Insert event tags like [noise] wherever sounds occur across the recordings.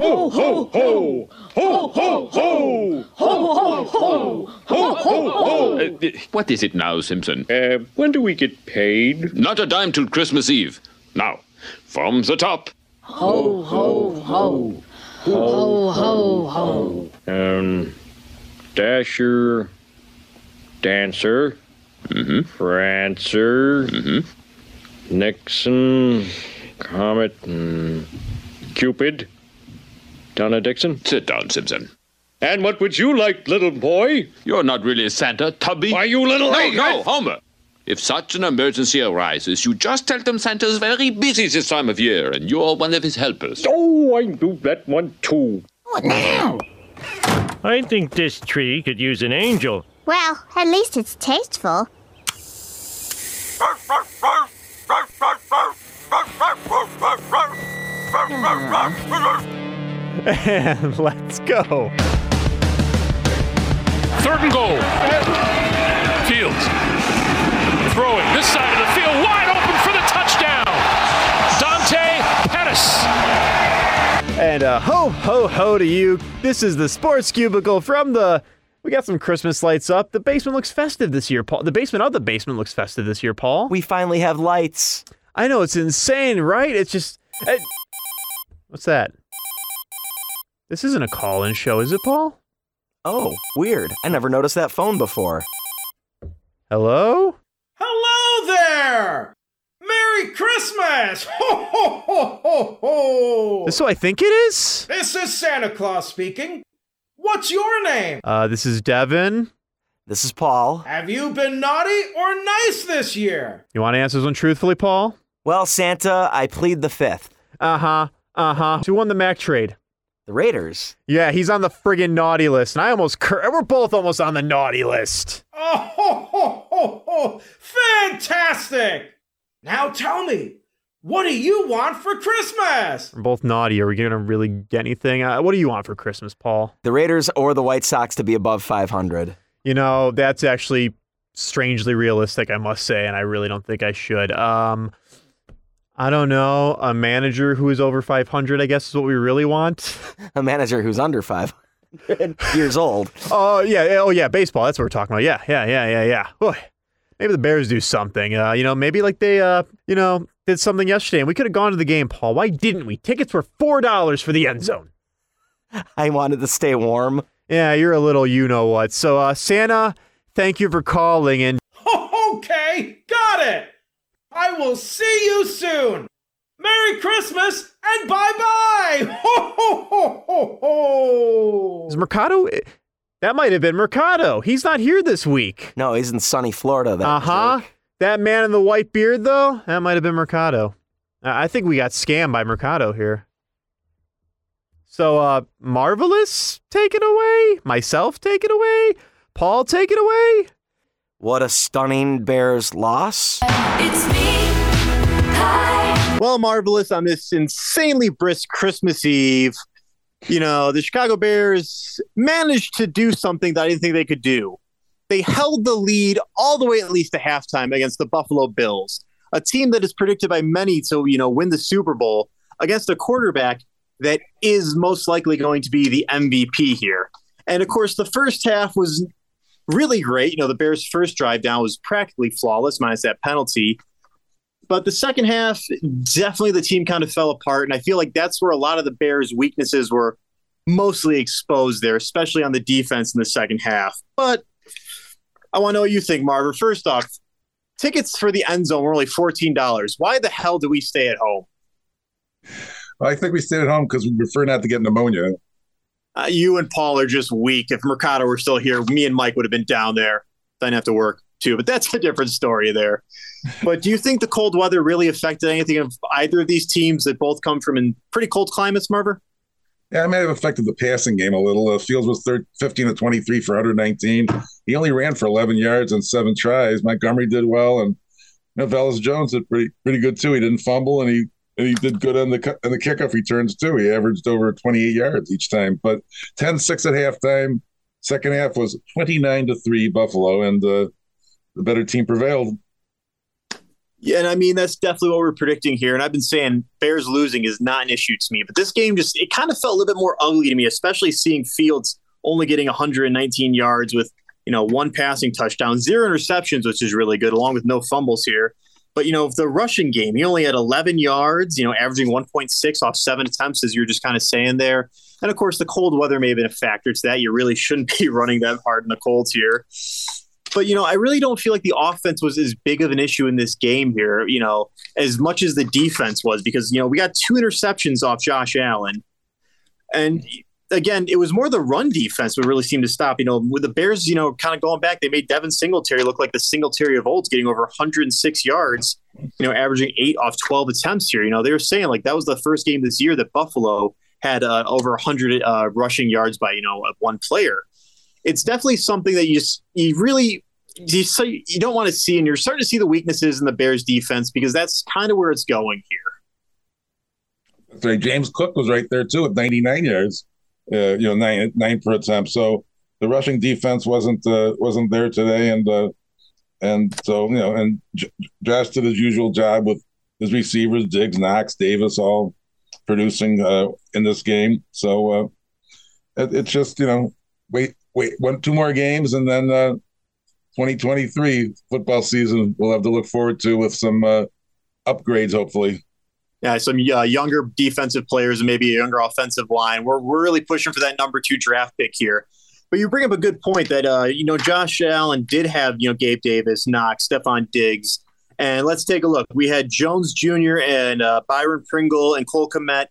Ho, ho, ho! Ho, ho, ho! Ho, ho, ho! Ho, ho, ho! Uh, what is it now, Simpson? Uh, when do we get paid? Not a dime till Christmas Eve. Now, from the top. Ho, ho, ho. Ho, ho, ho. Um, Dasher, Dancer, Mm-hmm. Prancer, Mm-hmm. Nixon, Comet, and Cupid. Donna Dixon. Sit down, Simpson. And what would you like, little boy? You're not really Santa, Tubby. Why, you little No, egg- no, Homer. If such an emergency arises, you just tell them Santa's very busy this time of year, and you're one of his helpers. Oh, I do that one too. What now? I think this tree could use an angel. Well, at least it's tasteful. And [laughs] let's go. Third and goal. Fields. Throwing this side of the field, wide open for the touchdown. Dante Pettis. And uh, ho, ho, ho to you. This is the Sports Cubicle from the. We got some Christmas lights up. The basement looks festive this year, Paul. The basement of the basement looks festive this year, Paul. We finally have lights. I know it's insane, right? It's just. eh, what's that? This isn't a call-in show, is it, Paul? Oh, weird. I never noticed that phone before. Hello? Hello there! Merry Christmas! [laughs] Ho, ho, ho, ho, ho! This who I think it is? This is Santa Claus speaking. What's your name? Uh, this is Devin. This is Paul. Have you been naughty or nice this year? You want to answer this one truthfully, Paul? Well, Santa, I plead the fifth. Uh huh. Uh huh. Who won the Mack trade? The Raiders. Yeah, he's on the friggin' naughty list, and I almost cur- we're both almost on the naughty list. Oh, ho, ho, ho, ho! Fantastic! Now tell me, what do you want for Christmas? We're both naughty. Are we gonna really get anything? Uh, what do you want for Christmas, Paul? The Raiders or the White Sox to be above 500. You know, that's actually strangely realistic, I must say, and I really don't think I should. Um, I don't know. A manager who is over 500, I guess, is what we really want. [laughs] A manager who's under 500 [laughs] years old. Oh yeah, yeah, oh yeah, baseball. That's what we're talking about. Yeah, yeah, yeah, yeah, yeah. Boy, maybe the Bears do something. Uh, you know, maybe like they, uh, you know, did something yesterday, and we could have gone to the game, Paul. Why didn't we? Tickets were four dollars for the end zone. I wanted to stay warm. Yeah, you're a little, you know what. So, uh, Santa, thank you for calling, and [laughs] Okay, got it! I will see you soon! Merry Christmas and bye bye! [laughs] Ho, ho, ho, ho, ho! is Mercado? That might have been Mercado. He's not here this week. No, he's in sunny Florida. That Uh huh. That man in the white beard, though, that might have been Mercado. I I think we got scammed by Mercado here. So, uh, Marvelous, take it away. Myself, take it away. Paul, take it away. What a stunning Bears loss. Well, marvelous on this insanely brisk Christmas Eve. You know, the Chicago Bears managed to do something that I didn't think they could do. They held the lead all the way at least to halftime against the Buffalo Bills, a team that is predicted by many to, you know, win the Super Bowl against a quarterback that is most likely going to be the MVP here. And of course, the first half was really great. You know, the Bears' first drive down was practically flawless, minus that penalty. But the second half, definitely the team kind of fell apart. And I feel like that's where a lot of the Bears' weaknesses were mostly exposed there, especially on the defense in the second half. But I want to know what you think, Marvin. First off, tickets for the end zone were only $14. Why the hell do we stay at home? I think we stayed at home because we prefer not to get pneumonia. Uh, you and Paul are just weak. If Mercado were still here, me and Mike would have been down there. Then have to work too. But that's a different story there. [laughs] but do you think the cold weather really affected anything of either of these teams that both come from in pretty cold climates, Marver? Yeah, it may have affected the passing game a little. Uh, Fields was thir 15 to 23 for 119. He only ran for 11 yards and seven tries. Montgomery did well, and you know, Velus Jones did pretty pretty good too. He didn't fumble, and he and he did good on the on the kickoff returns too. He averaged over 28 yards each time. But 10-6 at halftime. Second half was 29 to three Buffalo, and uh, the better team prevailed. Yeah, and I mean that's definitely what we're predicting here. And I've been saying Bears losing is not an issue to me, but this game just it kind of felt a little bit more ugly to me, especially seeing Fields only getting 119 yards with you know one passing touchdown, zero interceptions, which is really good, along with no fumbles here. But you know the rushing game, he only had 11 yards, you know, averaging 1.6 off seven attempts, as you're just kind of saying there. And of course, the cold weather may have been a factor to that. You really shouldn't [laughs] be running that hard in the colds here. But you know, I really don't feel like the offense was as big of an issue in this game here. You know, as much as the defense was, because you know we got two interceptions off Josh Allen, and again, it was more the run defense that really seemed to stop. You know, with the Bears, you know, kind of going back, they made Devin Singletary look like the Singletary of old, getting over 106 yards. You know, averaging eight off 12 attempts here. You know, they were saying like that was the first game this year that Buffalo had uh, over 100 uh, rushing yards by you know one player it's definitely something that you just you really you, you don't want to see, and you're starting to see the weaknesses in the Bears defense because that's kind of where it's going here. So James Cook was right there too at 99 yards, uh, you know, nine nine per attempt. So the rushing defense wasn't uh, wasn't there today, and uh, and so you know, and J- Josh did his usual job with his receivers, Diggs, Knox, Davis, all producing uh, in this game. So uh, it, it's just you know, wait wait one two more games and then uh, 2023 football season we'll have to look forward to with some uh, upgrades hopefully yeah, some uh, younger defensive players and maybe a younger offensive line. We're, we're really pushing for that number two draft pick here. But you bring up a good point that, uh, you know, Josh Allen did have, you know, Gabe Davis, Knox, Stefon Diggs. And let's take a look. We had Jones Jr. and uh, Byron Pringle and Cole Kmet.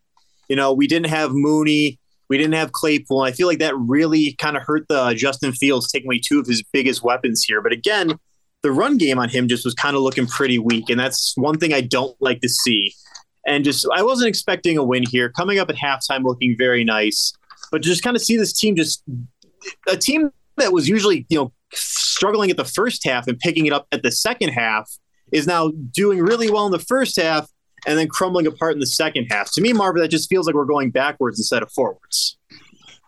You know, we didn't have Mooney. We didn't have Claypool. I feel like that really kind of hurt the Justin Fields taking away two of his biggest weapons here. But again, the run game on him just was kind of looking pretty weak. And that's one thing I don't like to see. And just, I wasn't expecting a win here. Coming up at halftime looking very nice. But just kind of see this team just, a team that was usually, you know, struggling at the first half and picking it up at the second half is now doing really well in the first half and then crumbling apart in the second half. To me, Marvin, that just feels like we're going backwards instead of forwards.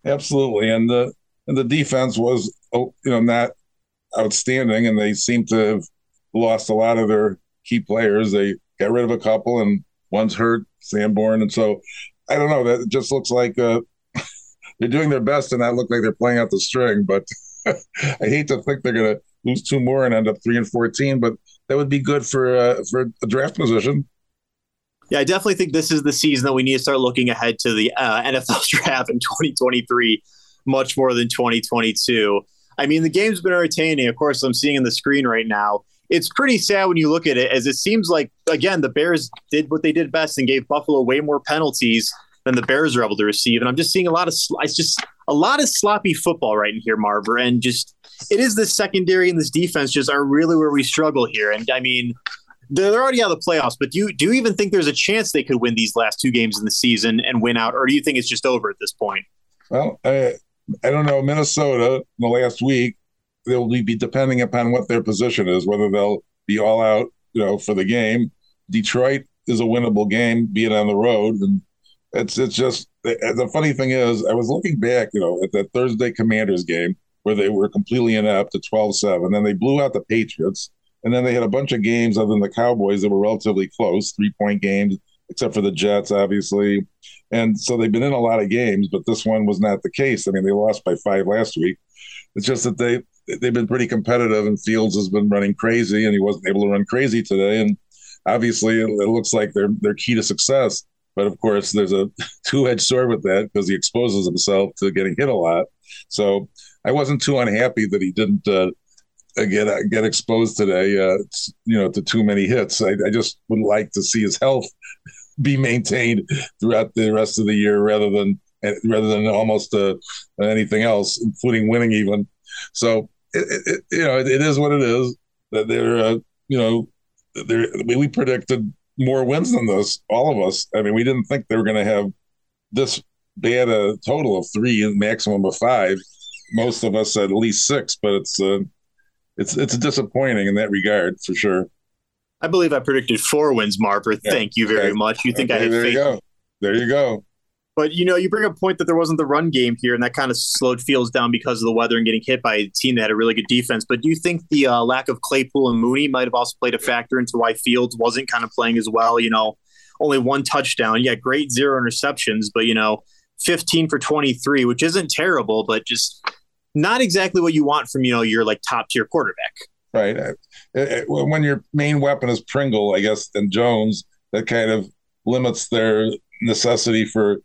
Absolutely, and the and the defense was oh, you know not outstanding, and they seem to have lost a lot of their key players. They got rid of a couple, and one's hurt, Sanborn, and so I don't know. That just looks like uh, [laughs] they're doing their best, and that look like they're playing out the string. But [laughs] I hate to think they're going to lose two more and end up three and fourteen, but that would be good for uh, for a draft position. Yeah, I definitely think this is the season that we need to start looking ahead to the uh, [laughs] NFL draft in 2023 much more than 2022. I mean, the game's been entertaining. Of course, I'm seeing in the screen right now. It's pretty sad when you look at it, as it seems like, again, the Bears did what they did best and gave Buffalo way more penalties than the Bears are able to receive. And I'm just seeing a lot of, it's just a lot of sloppy football right in here, Marver. And just, it is this secondary and this defense just are really where we struggle here. And I mean, they're already out of the playoffs, but do you, do you even think there's a chance they could win these last two games in the season and win out, or do you think it's just over at this point? Well, I, I don't know. Minnesota in the last week, they'll be depending upon what their position is, whether they'll be all out, you know, for the game. Detroit is a winnable game, be it on the road, and it's it's just the funny thing is, I was looking back, you know, at that Thursday Commanders game where they were completely inept at 12-7, then they blew out the Patriots and then they had a bunch of games other than the Cowboys that were relatively close, three point games, except for the Jets, obviously. And so they've been in a lot of games, but this one was not the case. I mean, they lost by five last week. It's just that they they've been pretty competitive, and Fields has been running crazy, and he wasn't able to run crazy today. And obviously, it, it looks like they're they're key to success. But of course, there's a [laughs] two-edged sword with that because he exposes himself to getting hit a lot. So I wasn't too unhappy that he didn't uh, get uh, get exposed today. Uh, you know, to too many hits. I, I, just would like to see his health [laughs] be maintained throughout the rest of the year, rather than rather than almost uh, anything else, including winning even. So it, it, you know, it, it is what it is. That they're uh, you know, they're, we predicted more wins than this. All of us. I mean, we didn't think they were going to have this bad a total of three maximum of five. Most of us at least six, but it's uh, it's it's disappointing in that regard for sure. I believe I predicted four wins, Marper. Yeah. Thank you very okay. much. You think okay, I had there faith? You go. There you go. But you know, you bring up a point that there wasn't the run game here, and that kind of slowed Fields down because of the weather and getting hit by a team that had a really good defense. But do you think the uh, lack of Claypool and Mooney might have also played a factor into why Fields wasn't kind of playing as well? You know, only one touchdown, yeah, great zero interceptions, but you know, 15 for 23, which isn't terrible, but just not exactly what you want from you know your like top tier quarterback. Right. When your main weapon is Pringle, I guess, and Jones, that kind of limits their necessity for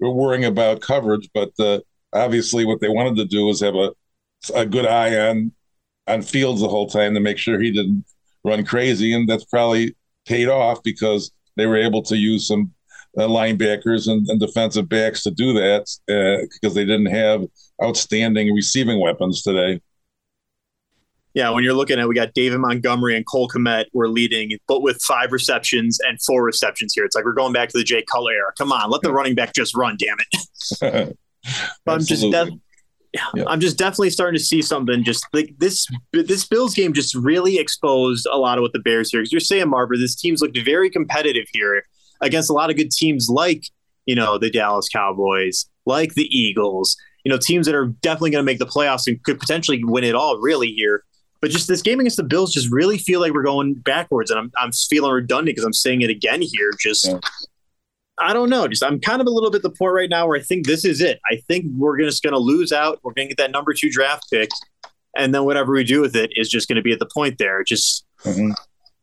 worrying about coverage. But uh, obviously, what they wanted to do was have a a good eye on on Fields the whole time to make sure he didn't run crazy, and that's probably paid off because they were able to use some uh, linebackers and, and defensive backs to do that uh, because they didn't have outstanding receiving weapons today. Yeah, when you're looking at, we got David Montgomery and Cole Kmet were leading, but with five receptions and four receptions here. It's like we're going back to the Jay Cutler era. Come on, let the running back just run, damn it. [laughs] but I'm just, def- yeah, I'm just definitely starting to see something. Just like this, this Bills game just really exposed a lot of what the Bears here. Because you're saying, Marver, this team's looked very competitive here against a lot of good teams, like you know the Dallas Cowboys, like the Eagles. You know, teams that are definitely going to make the playoffs and could potentially win it all. Really here. But just this game against the Bills just really feel like we're going backwards, and I'm I'm feeling redundant because I'm saying it again here. Just yeah. I don't know. Just I'm kind of a little bit the point right now where I think this is it. I think we're just going to lose out. We're going to get that number two draft pick, and then whatever we do with it is just going to be at the point there. Just mm-hmm.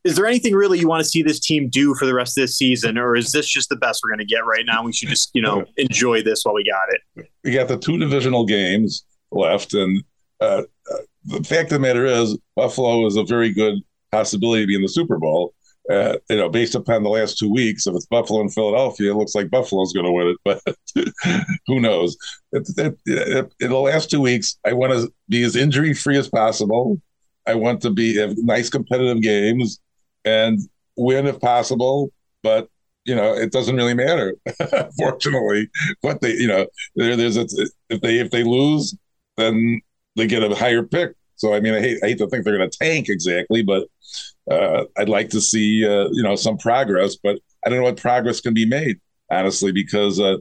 is there anything really you want to see this team do for the rest of this season, or is this just the best we're going to get right now? We should just you know enjoy this while we got it. We got the two divisional games left, and uh, the fact of the matter is, Buffalo is a very good possibility to be in the Super Bowl. Uh, you know, based upon the last two weeks, if it's Buffalo and Philadelphia, it looks like Buffalo's going to win it, but [laughs] who knows? It, it, it, in the last two weeks, I want to be as injury free as possible. I want to be have nice competitive games and win if possible, but you know, it doesn't really matter. [laughs] Fortunately, what they, you know, there, there's a, if they if they lose, then they get a higher pick. So I mean, I hate, I hate to think they're going to tank exactly, but uh, I'd like to see uh, you know some progress. But I don't know what progress can be made honestly because uh,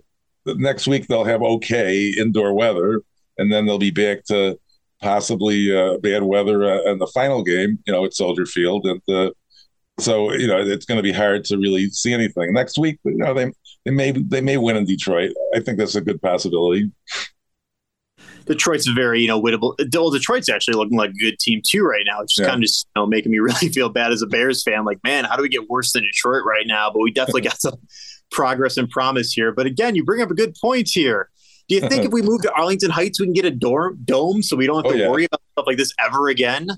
next week they'll have okay indoor weather, and then they'll be back to possibly uh, bad weather uh, in the final game. You know, at Soldier Field, and uh, so you know it's going to be hard to really see anything next week. You know, they they may they may win in Detroit. I think that's a good possibility. Detroit's very, you know, winnable. Well, Detroit's actually looking like a good team too right now. It's just yeah. kind of just, you know, making me [laughs] really feel bad as a Bears fan. Like, man, how do we get worse than Detroit right now? But we definitely got some [laughs] progress and promise here. But again, you bring up a good point here. Do you think [laughs] if we move to Arlington Heights, we can get a dorm, dome so we don't have to oh, yeah. worry about stuff like this ever again?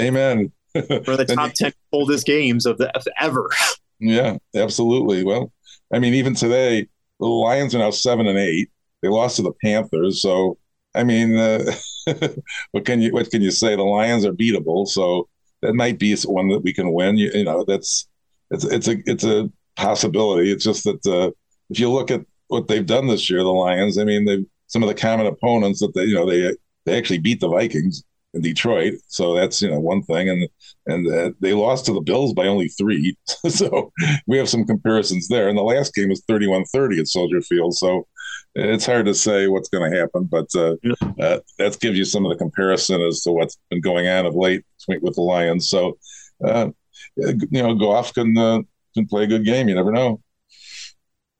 Amen. For the top 10 coldest games of the of ever. Yeah, absolutely. Well, I mean, even today, the Lions are now seven and eight. They lost to the Panthers. So I mean, uh, [laughs] what can you what can you say? The Lions are beatable, so that might be one that we can win. You, you know, that's it's it's a it's a possibility. It's just that uh, if you look at what they've done this year, the Lions. I mean, they some of the common opponents that they you know they they actually beat the Vikings in Detroit, so that's you know one thing, and and uh, they lost to the Bills by only three, [laughs] so we have some comparisons there. And the last game was 31-30 at Soldier Field, so it's hard to say what's going to happen, but uh, uh, that gives you some of the comparison as to what's been going on of late with the Lions. So, uh, you know, Goff can uh, can play a good game. You never know.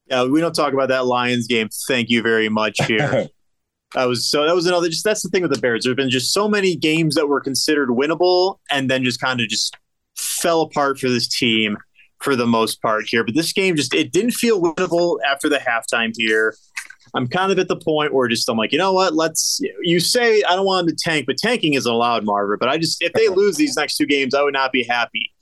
Yeah, we don't talk about that Lions game. Thank you very much. Here, [laughs] that was so. That was another. Just that's the thing with the Bears. There have been just so many games that were considered winnable, and then just kind of just fell apart for this team for the most part here. But this game just it didn't feel winnable after the halftime here. I'm kind of at the point where just I'm like, you know what? Let's. You say I don't want them to tank, but tanking isn't allowed, Margaret. But I just if they lose these next two games, I would not be happy.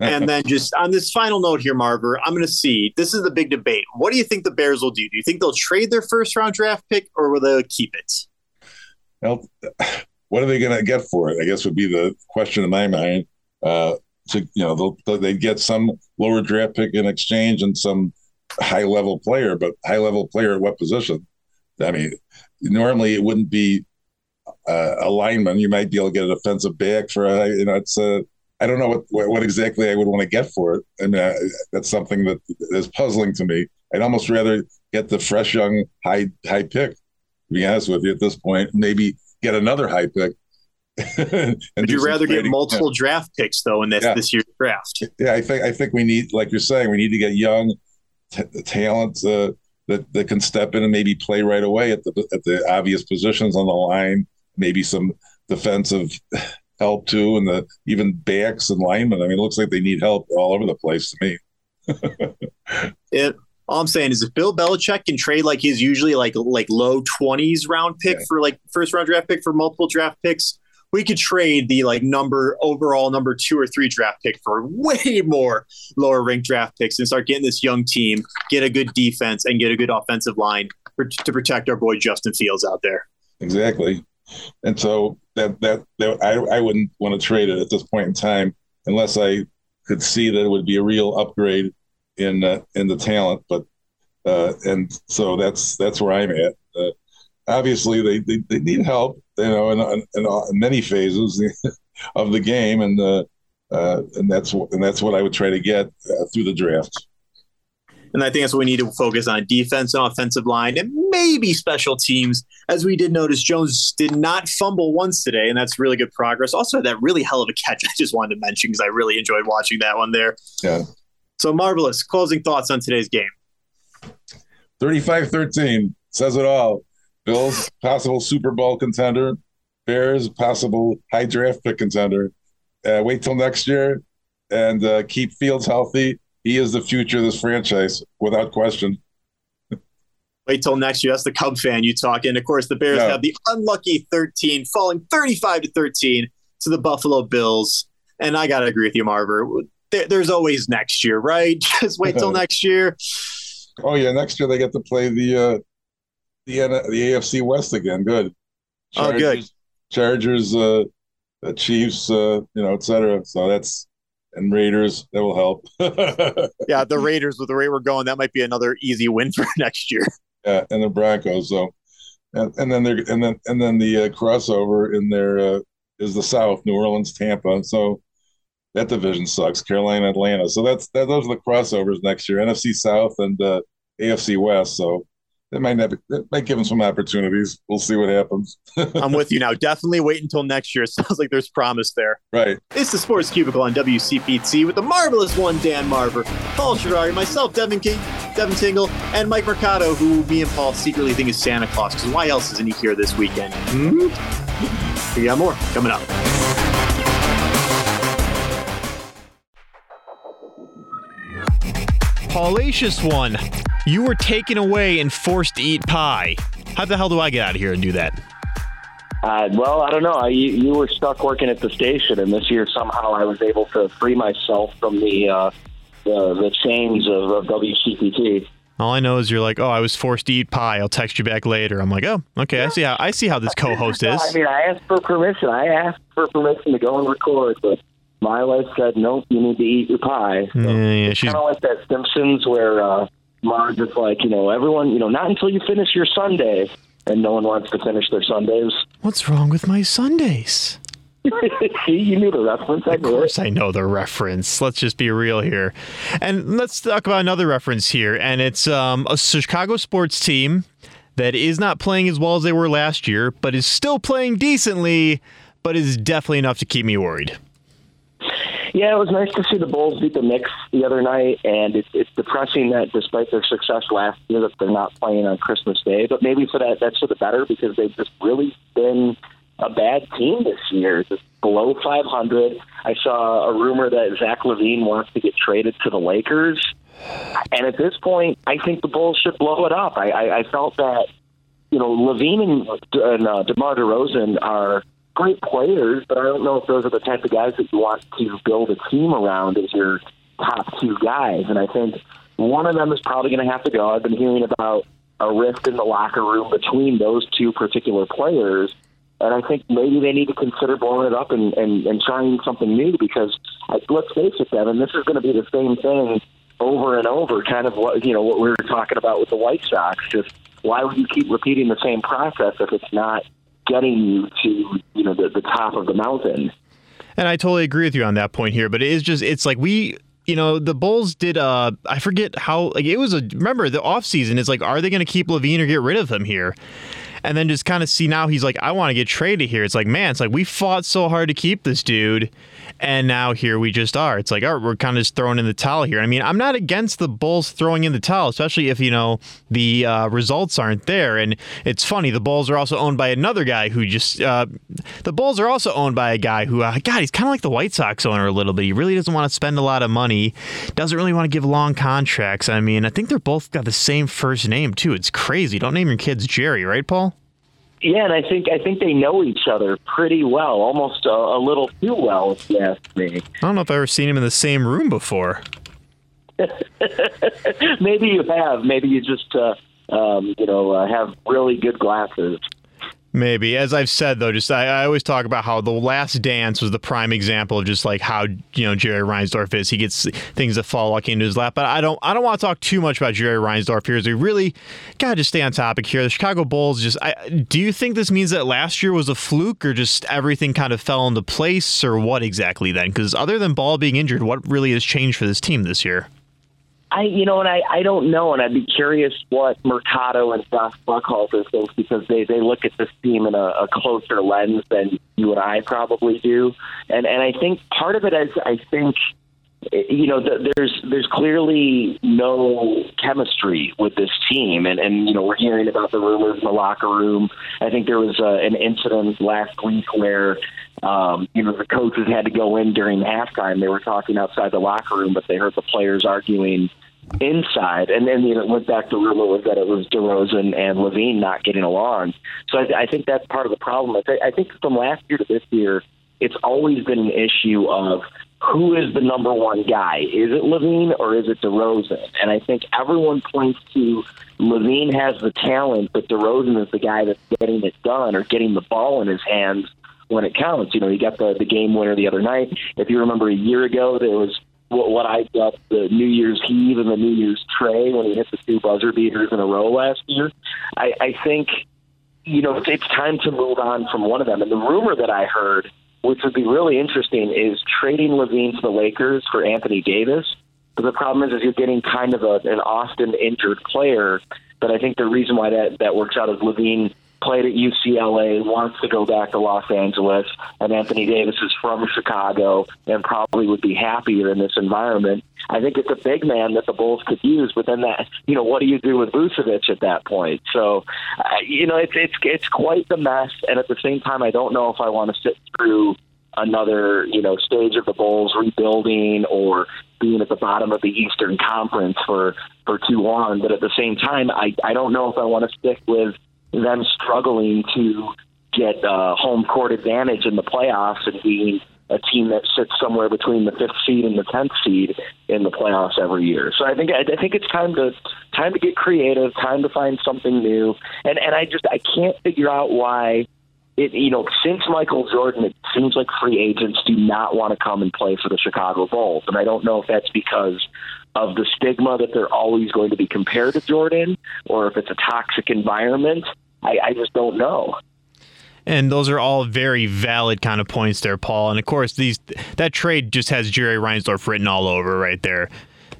and then just on this final note here, Marver, I'm going to see. This is the big debate. What do you think the Bears will do? Do you think they'll trade their first round draft pick, or will they keep it? Well, [sighs] what are they going to get for it? I guess would be the question in my mind. Uh, to you know, they'll, they get some lower draft pick in exchange and some high level player, but high level player at what position? I mean, normally it wouldn't be uh, a lineman. You might be able to get a defensive back for a, you know, it's a, I don't know what, what, exactly I would want to get for it. I mean, I, that's something that is puzzling to me. I'd almost rather get the fresh young high high pick. To be honest with you, at this point, maybe get another high pick. [laughs] and Would you rather get multiple draft picks though in this Yeah. this year's draft? Yeah, I think I think we need, like you're saying, we need to get young t- talent uh, that that can step in and maybe play right away at the at the obvious positions on the line. Maybe some defensive help too, and the even backs and linemen. I mean, it looks like they need help all over the place to me. [laughs] It, all I'm saying is if Bill Belichick can trade like his usually like like low twenties round pick Yeah. for like first round draft pick for multiple draft picks, we could trade the like number overall number two or three draft pick for way more lower ranked draft picks and start getting this young team, get a good defense and get a good offensive line for, to protect our boy Justin Fields out there. Exactly. And so that that, that I, I wouldn't want to trade it at this point in time unless I could see that it would be a real upgrade in uh, in the talent. But uh, and so that's that's where I'm at. Uh, obviously, they, they they need help, you know, in, in, in, many phases [laughs] of the game, and uh, uh, and that's and that's what I would try to get uh, through the draft. And I think that's what we need to focus on defense and offensive line and maybe special teams. As we did notice, Jones did not fumble once today, and that's really good progress. Also, that really hell of a catch [laughs] I just wanted to mention because I really enjoyed watching that one there. Yeah. So marvelous. Closing thoughts on today's game. 35-13 says it all. Bills possible Super Bowl contender. Bears possible high draft pick contender. Uh, wait till next year and uh, keep Fields healthy. He is the future of this franchise without question. [laughs] Wait till next year. That's the Cub fan you talk. And of course, the Bears Yeah. have the unlucky 13, falling 35 to 13 to the Buffalo Bills. And I got to agree with you, Marver. There, there's always next year, right? [laughs] Just wait till [laughs] next year. Oh yeah, next year they get to play the uh, the the AFC West again. Good. Oh, good. Chargers, uh, Chiefs, uh, you know, et cetera. So that's and Raiders that will help. [laughs] Yeah, the Raiders, with the way we're going, that might be another easy win for [laughs] next year. Yeah, and the Broncos. So, and, and then they're and then and then the uh, crossover in there uh, is the South, New Orleans, Tampa. So that division sucks. Carolina, Atlanta. So that's that. Those are the crossovers next year. NFC South and uh, AFC West. So that might not be, that might give him some opportunities. We'll see what happens. [laughs] I'm with you now. Definitely wait until next year. It [laughs] sounds like there's promise there. right. It's the Sports Cubicle on WCPT with the marvelous one, Dan Marver, Paul Sherrari, myself, Devin King, Devin Tingle, and Mike Mercado, who me and Paul secretly think is Santa Claus, because why else isn't he here this weekend? Hmm? We got more coming up. Paulacious one, you were taken away and forced to eat pie. How the hell do I get out of here and do that? Uh, well, I don't know. I, you, you were stuck working at the station, and this year somehow I was able to free myself from the uh, the, the chains of, of WCPT. All I know is you're like, oh, I was forced to eat pie. I'll text you back later. I'm like, oh, okay. I see how I see how this co-host [laughs] is. I mean, I asked for permission. I asked for permission to go and record, but my wife said, nope, you need to eat your pie. So Yeah, yeah, kind of like that Simpsons where uh, Marge is like, you know, everyone, you know, not until you finish your Sunday, and no one wants to finish their Sundays. What's wrong with my Sundays? See, [laughs] you knew the reference. I Of it. course, I know the reference. Let's just be real here, and let's talk about another reference here. And it's um, a Chicago sports team that is not playing as well as they were last year, but is still playing decently, but is definitely enough to keep me worried. Yeah, it was nice to see the Bulls beat the Knicks the other night, and it's it's depressing that despite their success last year, that they're not playing on Christmas Day. But maybe for that, that's for the better because they've just really been a bad team this year, just below 500. I saw a rumor that Zach LaVine wants to get traded to the Lakers, and at this point, I think the Bulls should blow it up. I, I, I felt that you know LaVine and, and uh, DeMar DeRozan are great players, but I don't know if those are the type of guys that you want to build a team around as your top two guys. And I think one of them is probably going to have to go. I've been hearing about a rift in the locker room between those two particular players. And I think maybe they need to consider blowing it up and, and, and trying something new because uh, let's face it, Devin, this is going to be the same thing over and over, kind of what you know what we were talking about with the White Sox. Just why would you keep repeating the same process if it's not getting you to you know the, the top of the mountain? And I totally agree with you on that point here, but it is just it's like we you know, the Bulls did uh I forget how like it was a remember the offseason is like are they going to keep LaVine or get rid of him here? And then just kind of see now he's like I want to get traded here. It's like man, it's like we fought so hard to keep this dude and now here we just are. It's like, all right, we're kind of just throwing in the towel here. I mean, I'm not against the Bulls throwing in the towel, especially if you know the uh, results aren't there. And it's funny, the Bulls are also owned by another guy who just uh, the Bulls are also owned by a guy who, uh, God, he's kind of like the White Sox owner a little bit. He really doesn't want to spend a lot of money, doesn't really want to give long contracts. I mean, I think they're both got the same first name too. It's crazy. Don't name your kids Jerry, right, Paul? Yeah, and I think I think they know each other pretty well, almost a, a little too well, if you ask me. I don't know if I've ever seen him in the same room before. [laughs] Maybe you have. Maybe you just, uh, um, you know, uh, have really good glasses. Maybe. As I've said though, just I, I, always talk about how the last dance was the prime example of just like how you know Jerry Reinsdorf is. He gets things that fall lucky into his lap. But I don't I don't want to talk too much about Jerry Reinsdorf here. As we really gotta just stay on topic here. The Chicago Bulls just I, do you think this means that last year was a fluke or just everything kind of fell into place or what exactly then? Because other than Ball being injured, what really has changed for this team this year? I, you know, and I, I don't know, and I'd be curious what Mercado and Josh Buckhalter think because they, they look at this team in a, a closer lens than you and I probably do, and and I think part of it is I think you know, there's there's clearly no chemistry with this team, and and you know we're hearing about the rumors in the locker room. I think there was a, an incident last week where um, you know the coaches had to go in during halftime. They were talking outside the locker room, but they heard the players arguing inside, and then you know, it went back to rumor was that it was DeRozan and LaVine not getting along. So I, I think that's part of the problem. I, th- I think from last year to this year, it's always been an issue of who is the number one guy? Is it LaVine or is it DeRozan? And I think everyone points to LaVine has the talent, but DeRozan is the guy that's getting it done or getting the ball in his hands when it counts. You know, he got the the game winner the other night. If you remember a year ago, there was what, what I got the New Year's Heave and the New Year's Tray when he hit the two buzzer beaters in a row last year. I, I think, you know, it's, time to move on from one of them. And the rumor that I heard, which would be really interesting, is trading LaVine to the Lakers for Anthony Davis. But the problem is, is you're getting kind of a, an often injured player. But I think the reason why that that works out is LaVine played at UCLA, wants to go back to Los Angeles, and Anthony Davis is from Chicago and probably would be happier in this environment. I think it's a big man that the Bulls could use, but then that, you know, what do you do with Vucevic at that point? So, uh, you know, it's it's it's quite the mess, and at the same time, I don't know if I want to sit through another, you know, stage of the Bulls rebuilding or being at the bottom of the Eastern Conference for for too long. But at the same time, I I don't know if I want to stick with them struggling to get uh, home court advantage in the playoffs and being a team that sits somewhere between the fifth seed and the tenth seed in the playoffs every year. So I think I think it's time to time to get creative, time to find something new. And and I just I can't figure out why it you know since Michael Jordan it seems like free agents do not want to come and play for the Chicago Bulls, and I don't know if that's because of the stigma that they're always going to be compared to Jordan, or if it's a toxic environment. I, I just don't know. And those are all very valid kind of points there, Paul. And of course, these that trade just has Jerry Reinsdorf written all over right there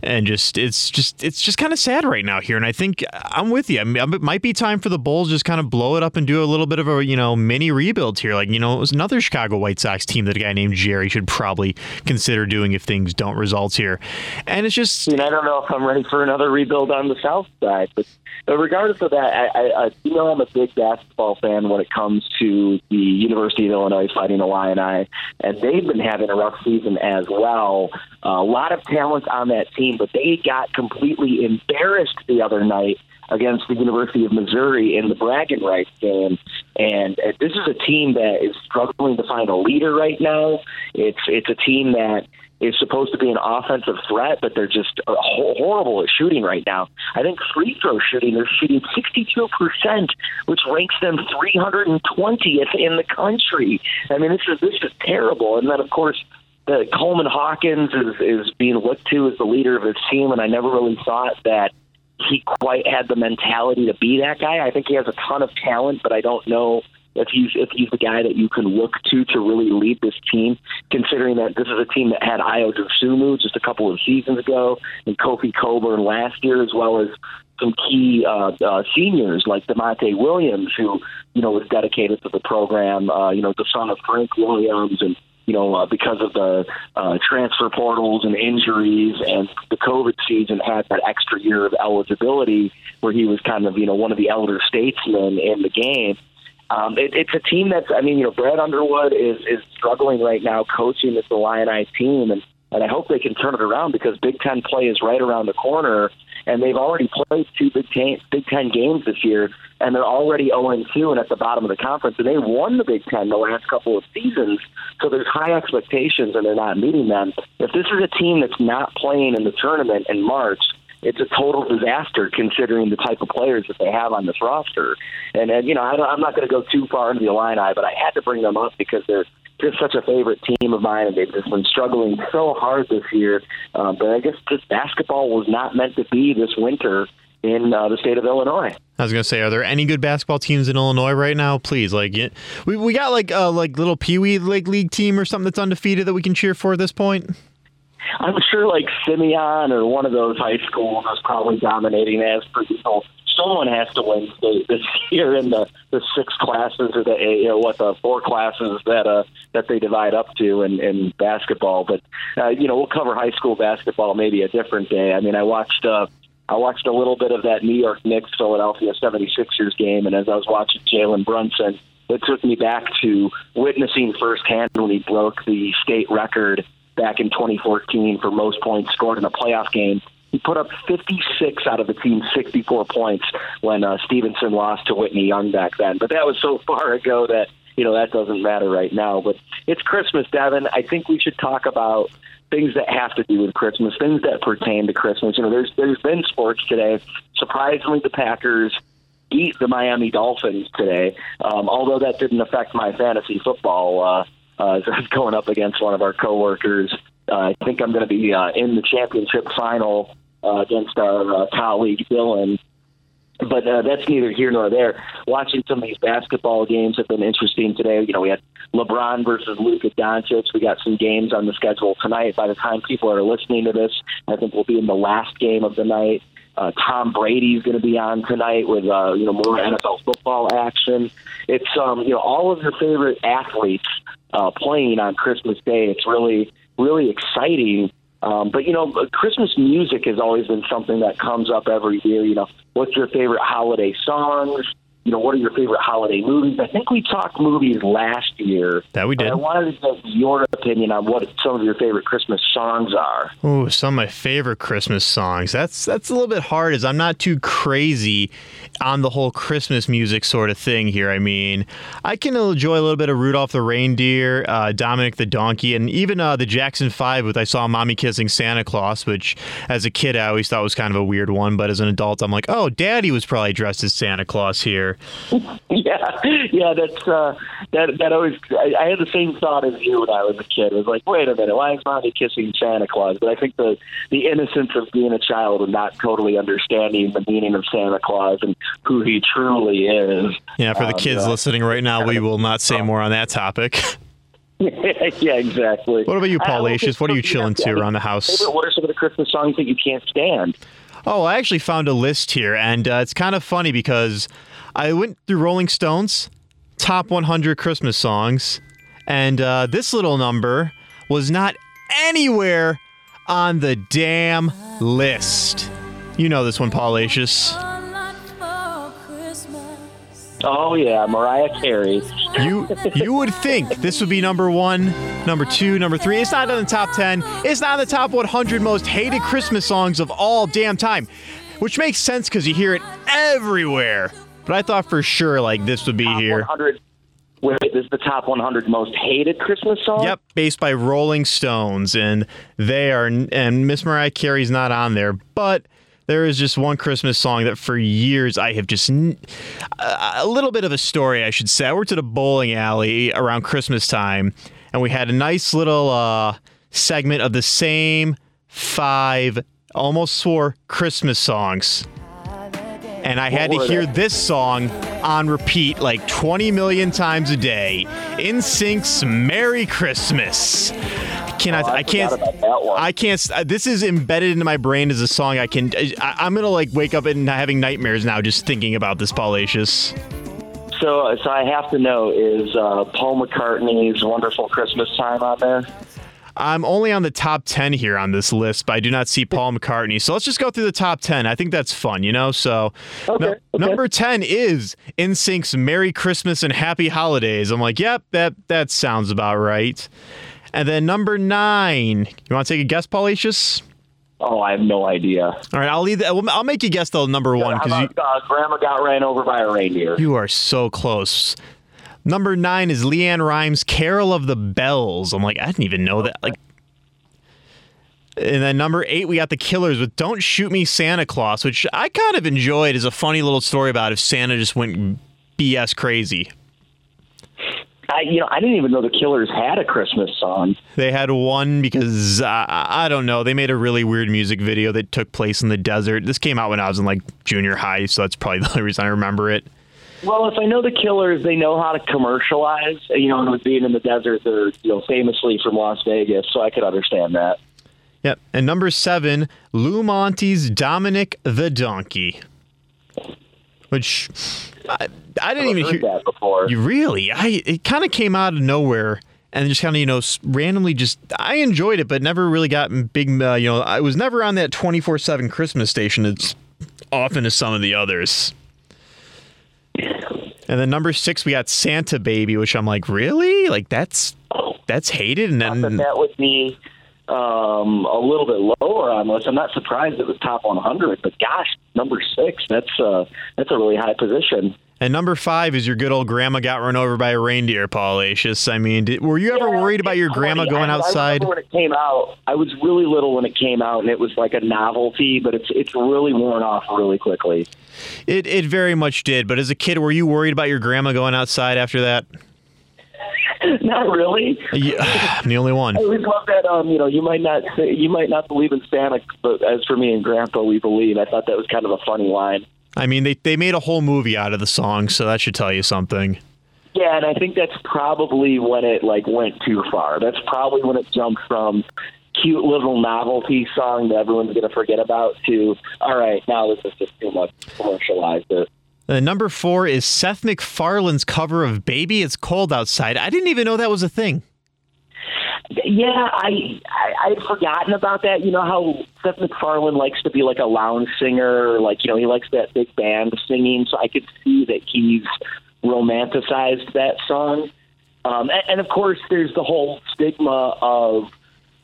and just it's just it's just kind of sad right now here. And I think I'm with you. I mean, it might be time for the Bulls just kind of blow it up and do a little bit of a you know mini rebuild here. Like you know, it was another Chicago White Sox team that a guy named Jerry should probably consider doing if things don't result here. And it's just, I, mean, I don't know if I'm ready for another rebuild on the South Side, but but regardless of that, I, I, I you know I'm a big basketball fan when it comes to the University of Illinois Fighting Illini, and they've been having a rough season as well. A lot of talent on that team, but they got completely embarrassed the other night against the University of Missouri in the bragging rights game. And uh, this is a team that is struggling to find a leader right now. It's it's a team that is supposed to be an offensive threat, but they're just uh, horrible at shooting right now. I think free throw shooting, they're shooting 62%, which ranks them 320th in the country. I mean, this is this is terrible. And then, of course, the Coleman Hawkins is is being looked to as the leader of his team, and I never really thought that he quite had the mentality to be that guy. I think he has a ton of talent, but I don't know if he's if he's the guy that you can look to to really lead this team, considering that this is a team that had Ayo Dosunmu just a couple of seasons ago and Kofi Cockburn last year, as well as some key uh, uh, seniors like Da'Monte Williams, who you know was dedicated to the program. Uh, you know, the son of Frank Williams, and you know uh, because of the uh, transfer portals and injuries and the COVID season had that extra year of eligibility where he was kind of you know one of the elder statesmen in the game. Um, it, it's a team that's, I mean, you know, Brad Underwood is is struggling right now coaching this Illini team, and and I hope they can turn it around because Big Ten play is right around the corner, and they've already played two Big Ten Big Ten games this year, and they're already 0 2 and at the bottom of the conference, and they won the Big Ten the last couple of seasons, so there's high expectations, and they're not meeting them. If this is a team that's not playing in the tournament in March it's a total disaster considering the type of players that they have on this roster. And, and you know, I I'm not going to go too far into the Illini, but I had to bring them up because they're just such a favorite team of mine, and they've just been struggling so hard this year. Uh, but I guess just basketball was not meant to be this winter in uh, the state of Illinois. I was gonna say, are there any good basketball teams in Illinois right now? Please, like, it, we we got like a like little Pee Wee League league team or something that's undefeated that we can cheer for at this point. I'm sure like Simeon or one of those high schools is probably dominating as per usual. Someone has to win state this [laughs] year in the, the six classes or the you know what the four classes that uh that they divide up to in, in basketball. But uh, you know we'll cover high school basketball maybe a different day. I mean I watched uh, I watched a little bit of that New York Knicks Philadelphia 76ers game, and as I was watching Jalen Brunson, it took me back to witnessing firsthand when he broke the state record back in 2014 for most points scored in a playoff game. He put up 56 out of the team's 64 points when uh, Stevenson lost to Whitney Young back then. But that was so [laughs] far ago that you know that doesn't matter right now. But it's Christmas, Devin. I think we should talk about things that have to do with Christmas, things that pertain to Christmas. You know, there's there's been sports today. Surprisingly, the Packers beat the Miami Dolphins today. Um, although that didn't affect my fantasy football. Uh, uh, going up against one of our coworkers. Uh, I think I'm going to be uh, in the championship final uh, against our uh, colleague Dylan. But uh, that's neither here nor there. Watching some of these basketball games have been interesting today. You know, we had LeBron versus Luka Doncic. We got some games on the schedule tonight. By the time people are listening to this, I think we'll be in the last game of the night. Uh, Tom Brady's going to be on tonight with uh, you know more NFL football action. It's um, you know all of your favorite athletes uh, playing on Christmas Day. It's really really exciting. Um, but you know, Christmas music has always been something that comes up every year. You know, what's your favorite holiday songs? You know, what are your favorite holiday movies? I think we talked movies last year. That we did. I wanted to get your opinion on what some of your favorite Christmas songs are. Oh, some of my favorite Christmas songs. That's that's a little bit hard, as I'm not too crazy on the whole Christmas music sort of thing here. I mean, I can enjoy a little bit of Rudolph the Reindeer, uh, Dominic the Donkey, and even uh, the Jackson Five with "I Saw Mommy Kissing Santa Claus," which as a kid I always thought was kind of a weird one, but as an adult I'm like, oh, Daddy was probably dressed as Santa Claus here. [laughs] yeah, yeah, that's uh, that. That always. I, I had the same thought as you when I was a kid. It was like, wait a minute, why is mommy kissing Santa Claus? But I think the the innocence of being a child and not totally understanding the meaning of Santa Claus and who he truly is. Yeah, for the um, kids listening right now, we will not say more on that topic. [laughs] [laughs] yeah, exactly. What about you, I- I Paul will What are you chilling to around the house? What are some of the Christmas songs that you can't stand? Oh, I actually found a list here, and uh, it's kind of funny because I went through Rolling Stones top 100 Christmas songs, and uh, this little number was not anywhere on the damn list. You know this one, Paulacious. Oh yeah, Mariah Carey. You you would think this would be number one, number two, number three. It's not in the top ten. It's not in the top 100 most hated Christmas songs of all damn time, which makes sense because you hear it everywhere. But I thought for sure like this would be here. 100. Wait, this is the top 100 most hated Christmas songs. Yep, based by Rolling Stones, and they are and Miss Mariah Carey's not on there, but there is just one Christmas song that for years I have just a, a little bit of a story, I should say. I worked at a bowling alley around Christmas time, and we had a nice little uh, segment of the same five, almost swore Christmas songs. And I had to hear this song on repeat like 20 million times a day. NSYNC's "Merry Christmas." I cannot. Oh, I I, can't. about that one. I can't. uh, This is embedded into my brain as a song. I can. I, I'm gonna like wake up and having nightmares now just thinking about this, Paulacious. So, so I have to know is uh, Paul McCartney's "Wonderful Christmas Time" on there? I'm only on the top 10 here on this list, but I do not see Paul McCartney. So let's just go through the top 10. I think that's fun, you know? So no- number 10 is NSYNC's Merry Christmas and Happy Holidays. I'm like, yep, that that sounds about right. And then number 9, you want to take a guess, Paulacious? Oh, I have no idea. All right, I'll leave that. I'll make you guess the number 1 cuz you uh, Grandma got ran over by a reindeer. you are so close. Number 9 is LeAnn Rimes Carol of the Bells. I'm like, I didn't even know that. Like And then number eight, we got the Killers with "Don't Shoot Me, Santa Claus," which I kind of enjoyed as a funny little story about if Santa just went BS crazy. I, you know, I didn't even know the Killers had a Christmas song. They had one because uh, I don't know. They made a really weird music video that took place in the desert. This came out when I was in like junior high, so that's probably [laughs] the only reason I remember it. Well, if I know the Killers, they know how to commercialize. You know, and with being in the desert, they're you know famously from Las Vegas, so I could understand that. Yep. And number seven, Lou Monte's Dominic the Donkey, which I, I didn't I've even hear that before. You really? I it kind of came out of nowhere and just kind of you know randomly just I enjoyed it, but never really got big. Uh, you know, I was never on that twenty four seven Christmas station as often as some of the others. And then number six, we got Santa Baby, which I'm like, really? Like that's that's hated, and then that would be um, a little bit lower on this. I'm not surprised it was top 100, but gosh, number six, that's uh, that's a really high position. And number five is your good old grandma got run over by a reindeer, Paulacious. I mean, did, were you ever worried about your grandma going I, outside? I when it came out. I was really little when it came out, and it was like a novelty, but it's it's really worn off really quickly. It it very much did. But as a kid, were you worried about your grandma going outside after that? [laughs] not really. Yeah, [sighs] I'm the only one. I always love that. Um, you know, you might not you might not believe in Santa, but as for me and Grandpa, we believe. I thought that was kind of a funny line. I mean, they they made a whole movie out of the song, so that should tell you something. Yeah, and I think that's probably when it like went too far. That's probably when it jumped from cute little novelty song that everyone's going to forget about to all right, now this is just too much commercialized. It. Uh, number four is Seth MacFarlane's cover of "Baby It's Cold Outside." I didn't even know that was a thing. Yeah, I, I I'd forgotten about that. You know how Seth MacFarlane likes to be like a lounge singer, like you know he likes that big band singing. So I could see that he's romanticized that song. Um, and, and of course, there's the whole stigma of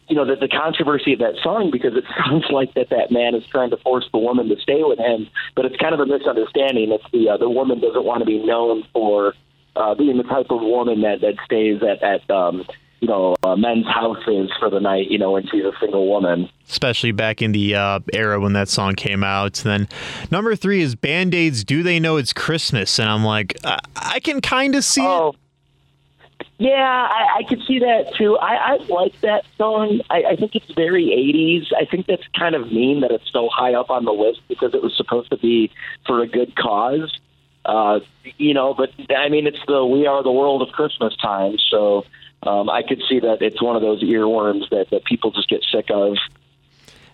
you know the, the controversy of that song because it [laughs] sounds like that that man is trying to force the woman to stay with him, but it's kind of a misunderstanding. It's the uh, the woman doesn't want to be known for uh, being the type of woman that that stays at at um, you know uh, men's houses for the night. You know when she's a single woman. especially back in the uh, era when that song came out. And then number three is Band Aids. Do they know it's Christmas? And I'm like, I, I can kind of see it. Yeah, I, I could see that too. I, I like that song. I, I think it's very 80s. I think that's kind of mean that it's so high up on the list because it was supposed to be for a good cause. Uh, you know, but I mean, it's the We Are the World of Christmas time. So um, I could see that it's one of those earworms that, that people just get sick of.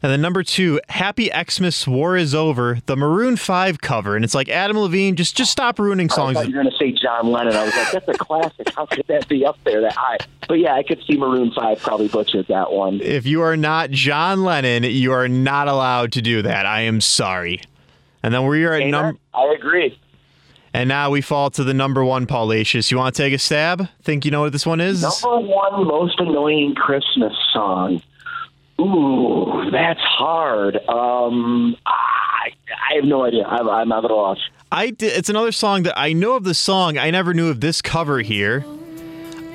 And then number two, Happy Xmas War is Over, the Maroon 5 cover. And it's like, Adam Levine, just just stop ruining I songs. thought you were going to say John Lennon. I was like, that's a classic. How could that be up there that high? But yeah, I could see Maroon 5 probably butchered that one. If you are not John Lennon, you are not allowed to do that. I am sorry. And then we are at number. I agree. And now we fall to the number one, Paulacious. You want to take a stab? Think you know what this one is? Number one most annoying Christmas song. Ooh, that's hard. Um, I, I have no idea. I'm, I'm at a loss. I di- it's another song that I know of the song. I never knew of this cover here.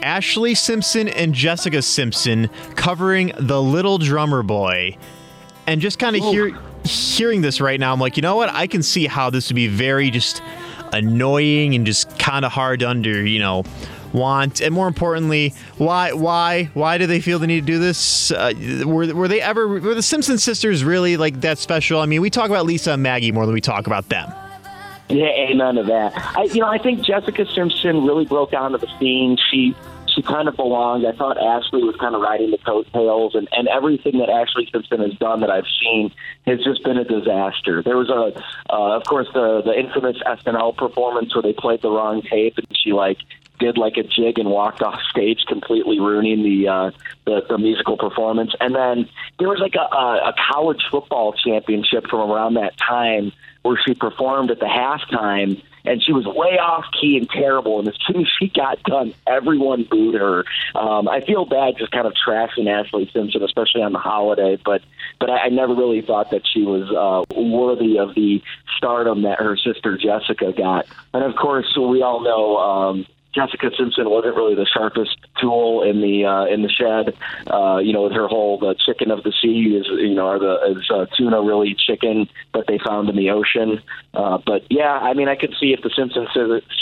Ashlee Simpson and Jessica Simpson covering The Little Drummer Boy. And just kind of hear, hearing this right now, I'm like, you know what? I can see how this would be very just annoying and just kind of hard to under, you know, want. And more importantly, why, why, why do they feel the need to do this? Uh, were, were they ever, were the Simpson sisters really like that special? I mean, we talk about Lisa and Maggie more than we talk about them. Yeah, none of that. I, you know, I think Jessica Simpson really broke onto the scene. She she kind of belonged. I thought Ashlee was kind of riding the coattails, and and everything that Ashlee Simpson has done that I've seen has just been a disaster. There was a, uh, of course, the the infamous SNL performance where they played the wrong tape, and she like did like a jig and walked off stage, completely ruining the uh, the, the musical performance. And then there was like a, a, a college football championship from around that time where she performed at the halftime and she was way off key and terrible. And as soon as she got done, everyone booed her. Um, I feel bad just kind of trashing Ashlee Simpson, especially on the holiday, but but I, I never really thought that she was uh, worthy of the stardom that her sister Jessica got. And of course, we all know. Um, Jessica Simpson wasn't really the sharpest tool in the uh, in the shed. Uh, you know, with her whole the chicken of the sea is you know are the is uh, tuna really chicken that they found in the ocean. Uh, but yeah, I mean, I could see if the Simpson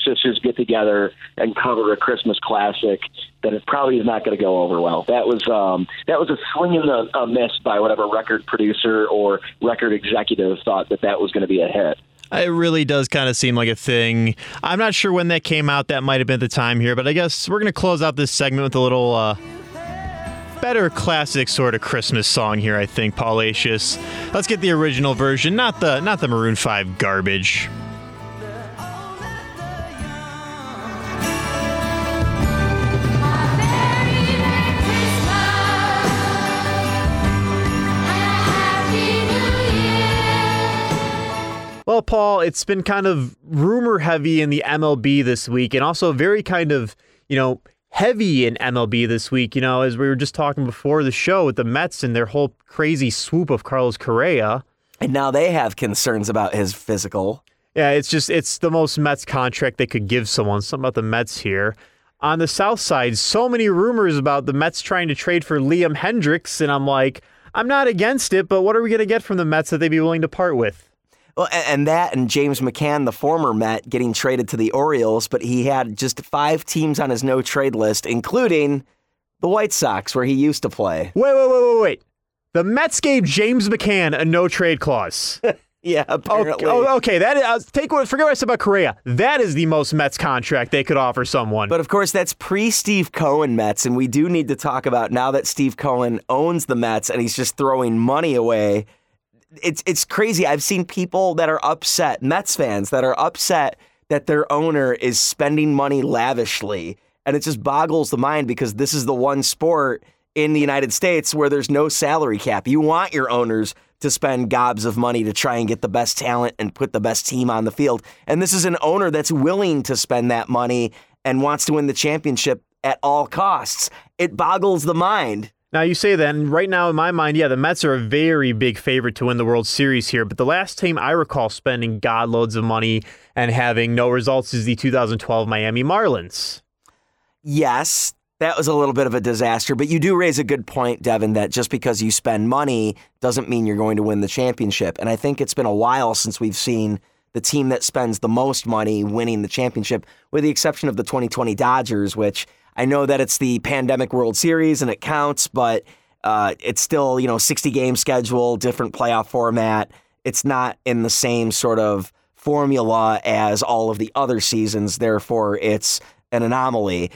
sisters get together and cover a Christmas classic, then it probably is not going to go over well. That was um, that was a swing and a, a miss by whatever record producer or record executive thought that that was going to be a hit. It really does kind of seem like a thing. I'm not sure when that came out. That might have been the time here, but I guess we're going to close out this segment with a little uh, better classic sort of Christmas song here. I think Paulacious. Let's get the original version, not the not the Maroon Five garbage. Well, Paul, it's been kind of rumor heavy in the MLB this week and also very kind of, you know, heavy in MLB this week, you know, as we were just talking before the show with the Mets and their whole crazy swoop of Carlos Correa. And now they have concerns about his physical. Yeah, it's just it's the most Mets contract they could give someone. Something about the Mets here. On the South Side, so many rumors about the Mets trying to trade for Liam Hendriks, and I'm like, I'm not against it, but what are we going to get from the Mets that they'd be willing to part with? Well, and that and James McCann, the former Met, getting traded to the Orioles, but he had just five teams on his no trade list, including the White Sox, where he used to play. Wait, wait, wait, wait, wait. The Mets gave James McCann a no trade clause. [laughs] yeah, apparently. Okay, oh, okay. that is, uh, take what forget what I said about Correa. That is the most Mets contract they could offer someone. But of course, that's pre Steve Cohen Mets, and we do need to talk about now that Steve Cohen owns the Mets and he's just throwing money away it's it's crazy. I've seen people that are upset, Mets fans that are upset that their owner is spending money lavishly, and it just boggles the mind because this is the one sport in the United States where there's no salary cap. You want your owners to spend gobs of money to try and get the best talent and put the best team on the field. And this is an owner that's willing to spend that money and wants to win the championship at all costs. It boggles the mind. Now you say that, and right now in my mind, yeah, the Mets are a very big favorite to win the World Series here. But the last team I recall spending god loads of money and having no results is the 2012 Miami Marlins. Yes, that was a little bit of a disaster. But you do raise a good point, Devin, that just because you spend money doesn't mean you're going to win the championship. And I think it's been a while since we've seen the team that spends the most money winning the championship, with the exception of the 2020 Dodgers, which I know that it's the pandemic World Series and it counts, but uh, it's still, you know, 60 game schedule, different playoff format. It's not in the same sort of formula as all of the other seasons. Therefore, it's an anomaly.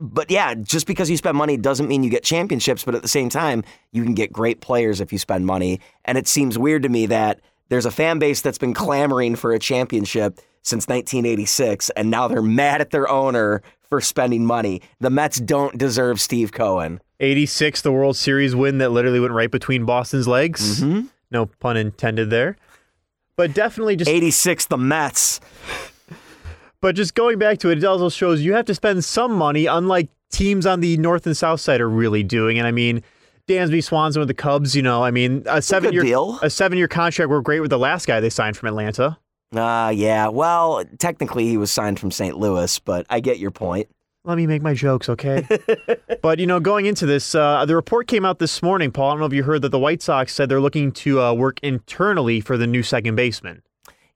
But yeah, just because you spend money doesn't mean you get championships. But at the same time, you can get great players if you spend money. And it seems weird to me that there's a fan base that's been clamoring for a championship since 1986, and now they're mad at their owner for spending money. The Mets don't deserve Steve Cohen. 86, the World Series win that literally went right between Boston's legs. Mm-hmm. No pun intended there. But definitely just 86, the Mets. But just going back to it, it also shows you have to spend some money, unlike teams on the north and south side are really doing. And I mean, Dansby Swanson with the Cubs, you know, I mean, a seven year deal. a seven year contract worked great with the last guy they signed from Atlanta. Ah, uh, yeah. Well, technically he was signed from St. Louis, but I get your point. Let me make my jokes, okay? [laughs] but, you know, going into this, uh, the report came out this morning, Paul. I don't know if you heard that the White Sox said they're looking to uh, work internally for the new second baseman.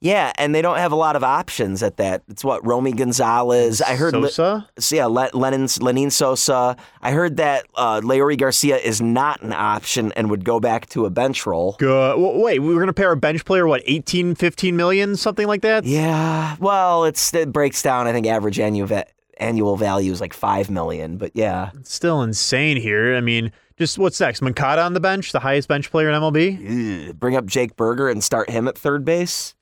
Yeah, and they don't have a lot of options at that. It's what Romy Gonzalez. I heard Le- Sosa? so yeah, Le- Lenyn Lenyn Sosa. I heard that uh, Garcia is not an option and would go back to a bench role. Good. W- Wait, we were going to pay our bench player, what, 18, 15 million, something like that? Yeah, well, it's it breaks down. I think average annual va- annual value is like five million, but yeah, It's still insane here. I mean, just what's next? Moncada on the bench, the highest bench player in MLB? Ugh, bring up Jake Burger and start him at third base.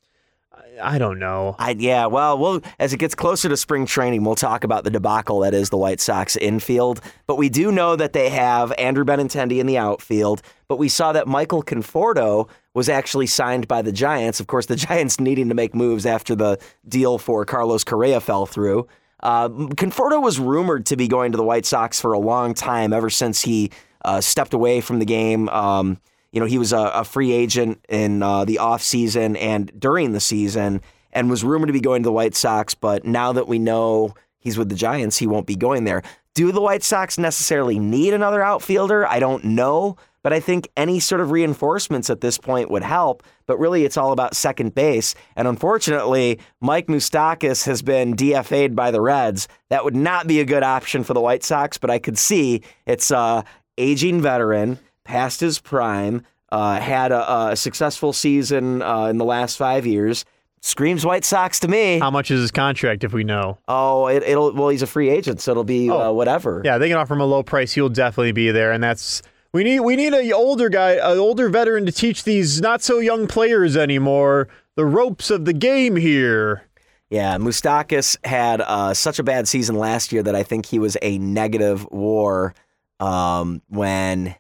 I don't know. I yeah, well, we'll as it gets closer to spring training, we'll talk about the debacle that is the White Sox infield. But we do know that they have Andrew Benintendi in the outfield. But we saw that Michael Conforto was actually signed by the Giants. Of course, the [laughs] Giants needing to make moves after the deal for Carlos Correa fell through. Uh, Conforto was rumored to be going to the White Sox for a long time, ever since he uh, stepped away from the game. Um, you know, he was a, a free agent in uh, the offseason and during the season and was rumored to be going to the White Sox. But now that we know he's with the Giants, he won't be going there. Do the White Sox necessarily need another outfielder? I don't know. But I think any sort of reinforcements at this point would help. But really, it's all about second base. And unfortunately, Mike Moustakas has been DFA'd by the Reds. That would not be a good option for the White Sox, but I could see it's a aging veteran past his prime, uh, had a, a successful season uh, in the last five years. Screams White Sox to me. How much is his contract if we know? Oh, it, it'll well, he's a free agent, so it'll be uh, whatever. Yeah, they can offer him a low price. He'll definitely be there, and that's we need. We need a older guy, an older veteran to teach these not so young players anymore the ropes of the game here. Yeah, Moustakas had uh, such a bad season last year that I think he was a negative war um, when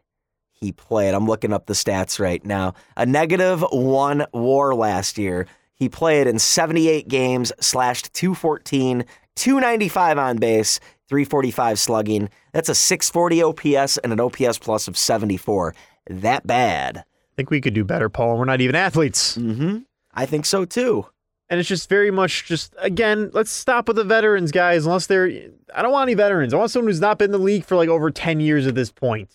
he played. I'm looking up the stats right now. A negative one war last year. He played in 78 games, slashed 214, 295 on base, 345 slugging. That's a 640 OPS and an OPS plus of 74. That bad. I think we could do better, Paul. We're not even athletes. Mm-hmm. I think so too. And it's just very much just again, let's stop with the veterans, guys. Unless they're, I don't want any veterans. I want someone who's not been in the league for like over ten years at this point.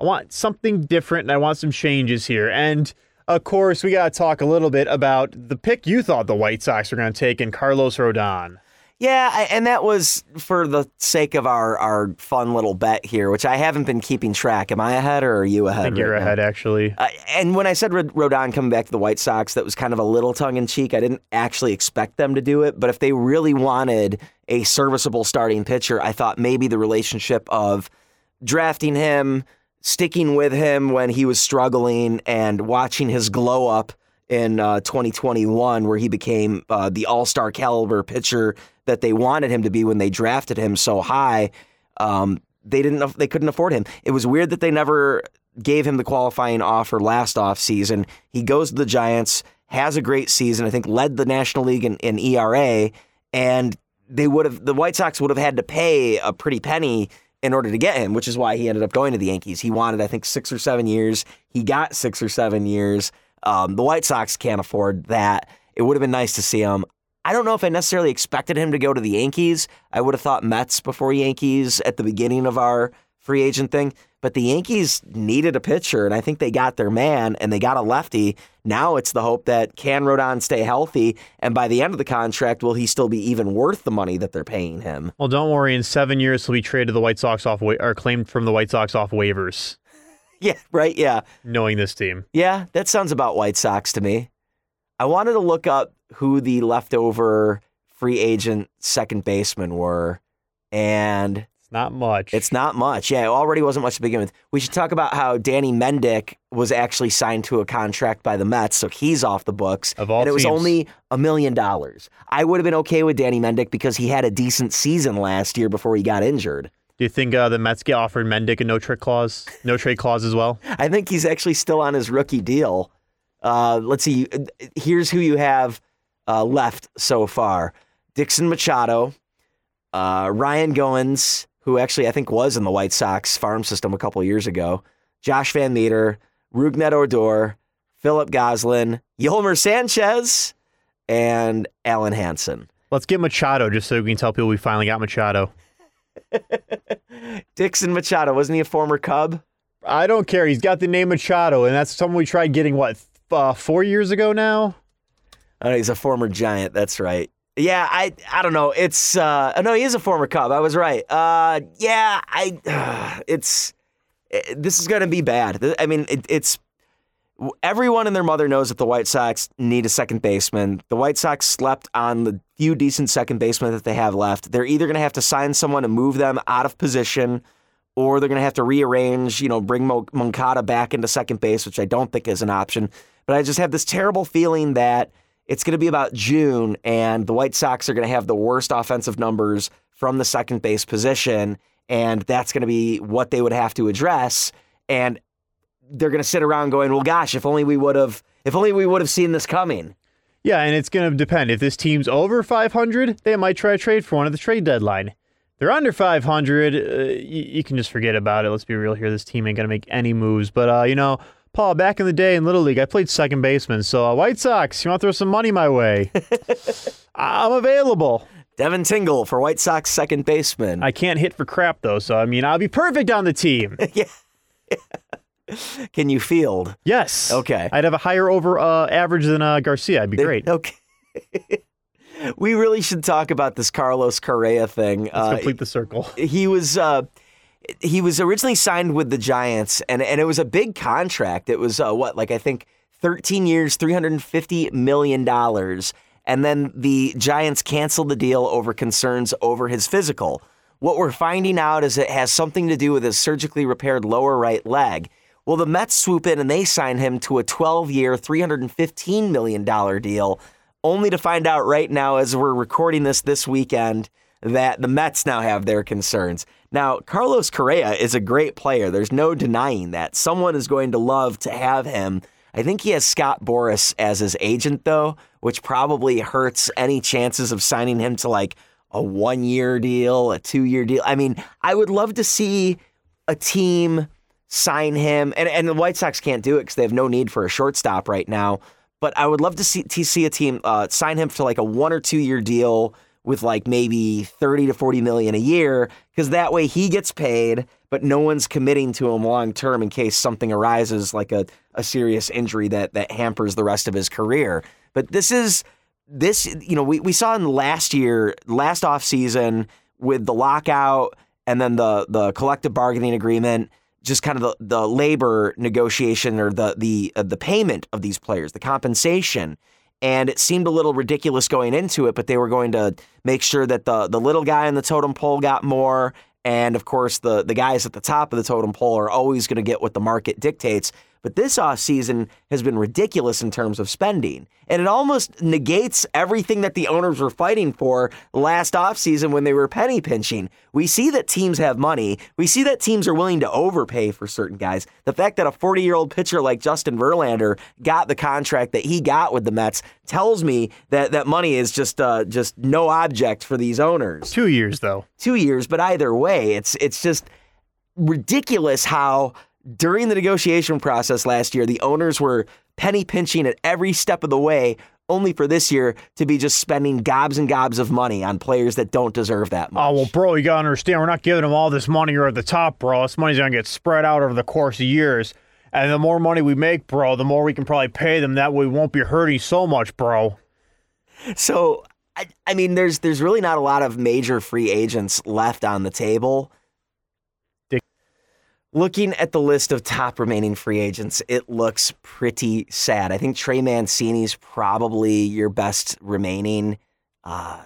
I want something different, and I want some changes here. And of course, we got to talk a little bit about the pick you thought the White Sox were going to take in Carlos Rodon. Yeah, and that was for the sake of our, our fun little bet here, which I haven't been keeping track. Am I ahead or are you ahead? I think you're now? ahead, actually. Uh, and when I said Rod- Rodon coming back to the White Sox, that was kind of a little tongue in cheek. I didn't actually expect them to do it, but if they really wanted a serviceable starting pitcher, I thought maybe the relationship of drafting him, sticking with him when he was struggling, and watching his glow up in uh, 2021, where he became uh, the all star caliber pitcher that they wanted him to be when they drafted him so high. Um, they didn't. They couldn't afford him. It was weird that they never gave him the qualifying offer last offseason. He goes to the Giants, has a great season. I think led the National League in, in ERA, and they would have. The White Sox would have had to pay a pretty penny in order to get him, which is why he ended up going to the Yankees. He wanted, I think, six or seven years. He got six or seven years. Um, the White Sox can't afford that. It would have been nice to see him. I don't know if I necessarily expected him to go to the Yankees. I would have thought Mets before Yankees at the beginning of our free agent thing. But the Yankees needed a pitcher, and I think they got their man, and they got a lefty. Now it's the hope that can Rodon stay healthy, and by the end of the contract, will he still be even worth the money that they're paying him? Well, don't worry. In seven years, he'll be traded to the White Sox off wa- or claimed from the White Sox off waivers. [laughs] Yeah, right. Yeah. Knowing this team, Yeah, that sounds about White Sox to me. I wanted to look up who the leftover free agent second basemen were, and it's not much. It's not much. Yeah, it already wasn't much to begin with. We should talk about how Danny Mendick was actually signed to a contract by the Mets, so he's off the books. Of all and it was teams. only a million dollars. I would have been okay with Danny Mendick because he had a decent season last year before he got injured. do you think uh, the Mets get offered Mendick a no trick clause, no trade clause as well? [laughs] I think he's actually still on his rookie deal. Uh, let's see. Here's who you have uh, left so far: Dixon Machado, uh, Ryan Goins, who actually I think was in the White Sox farm system a couple years ago, Josh Van Meter, Rugnet Odor, Philip Goslin, Yolmer Sanchez, and Alan Hansen. Let's get Machado just so we can tell people we finally got Machado. [laughs] Dixon Machado wasn't he a former Cub? I don't care. He's got the name Machado, and that's someone we tried getting what uh, four years ago now. Oh, he's a former Giant. That's right. Yeah, I I don't know. It's uh no, he is a former Cub. I was right. Uh yeah, I [sighs] it's eh, this is going to be bad. I mean, it, it's everyone and their mother knows that the White Sox need a second baseman. The White Sox slept on the few decent second basemen that they have left. They're either going to have to sign someone and move them out of position or they're going to have to rearrange, you know, bring Mo- Moncada back into second base, which I don't think is an option. But I just have this terrible feeling that it's going to be about June, and the White Sox are going to have the worst offensive numbers from the second base position, and that's going to be what they would have to address. And they're going to sit around going, "Well, gosh, if only we would have, if only we would have seen this coming." Yeah, and it's going to depend. If this team's over 500, they might try to trade for one at the trade deadline. They're under 500. Uh, you, you, can just forget about it. Let's be real here. This team ain't going to make any moves. But, uh, you know, Paul, back in the day in Little League, I played second baseman. So, uh, White Sox, you want to throw some money my way? [laughs] I'm available. Devin Tingle for White Sox second baseman. I can't hit for crap, though. So, I mean, I'll be perfect on the team. [laughs] yeah. Can you field? Yes. Okay. I'd have a higher over uh, average than uh, Garcia. I'd be great. Okay. [laughs] we really should talk about this Carlos Correa thing. Let's uh, complete the circle. He was uh, he was originally signed with the Giants, and and it was a big contract. It was uh, what like I think 13 years, 350 million dollars, and then the Giants canceled the deal over concerns over his physical. What we're finding out is it has something to do with his surgically repaired lower right leg. Well, the Mets swoop in and they sign him to a 12 year, $315 million deal, only to find out right now, as we're recording this this weekend, that the Mets now have their concerns. Now, Carlos Correa is a great player. There's no denying that. Someone is going to love to have him. I think he has Scott Boras as his agent, though, which probably hurts any chances of signing him to like a one year deal, a two year deal. I mean, I would love to see a team sign him, and, and the White Sox can't do it because they have no need for a shortstop right now. But I would love to see, to see a team uh, sign him to like a one or two year deal with like maybe 30 to 40 million a year because that way he gets paid but no one's committing to him long term in case something arises like a, a serious injury that that hampers the rest of his career. But this is this you know we, we saw in last year last off season with the lockout and then the the collective bargaining agreement just kind of the, the labor negotiation or the the uh, the payment of these players the compensation and it seemed a little ridiculous going into it, but they were going to make sure that the the little guy in the totem pole got more, and of course the the guys at the top of the totem pole are always going to get what the market dictates. But this off season has been ridiculous in terms of spending. And it almost negates everything that the owners were fighting for last off season when they were penny pinching. We see that teams have money. We see that teams are willing to overpay for certain guys. The fact that a 40 year old pitcher like Justin Verlander got the contract that he got with the Mets tells me that that money is just uh, just no object for these owners. Two years though. Two years, but either way, it's it's just ridiculous how during the negotiation process last year, the owners were penny pinching at every step of the way, only for this year to be just spending gobs and gobs of money on players that don't deserve that much. Oh, well, bro, you got to understand, we're not giving them all this money here at the top, bro. This money's going to get spread out over the course of years. And the more money we make, bro, the more we can probably pay them. That way we won't be hurting so much, bro. So, I, I mean, there's there's really not a lot of major free agents left on the table. Looking at the list of top remaining free agents, it looks pretty sad. I think Trey Mancini's probably your best remaining. Uh,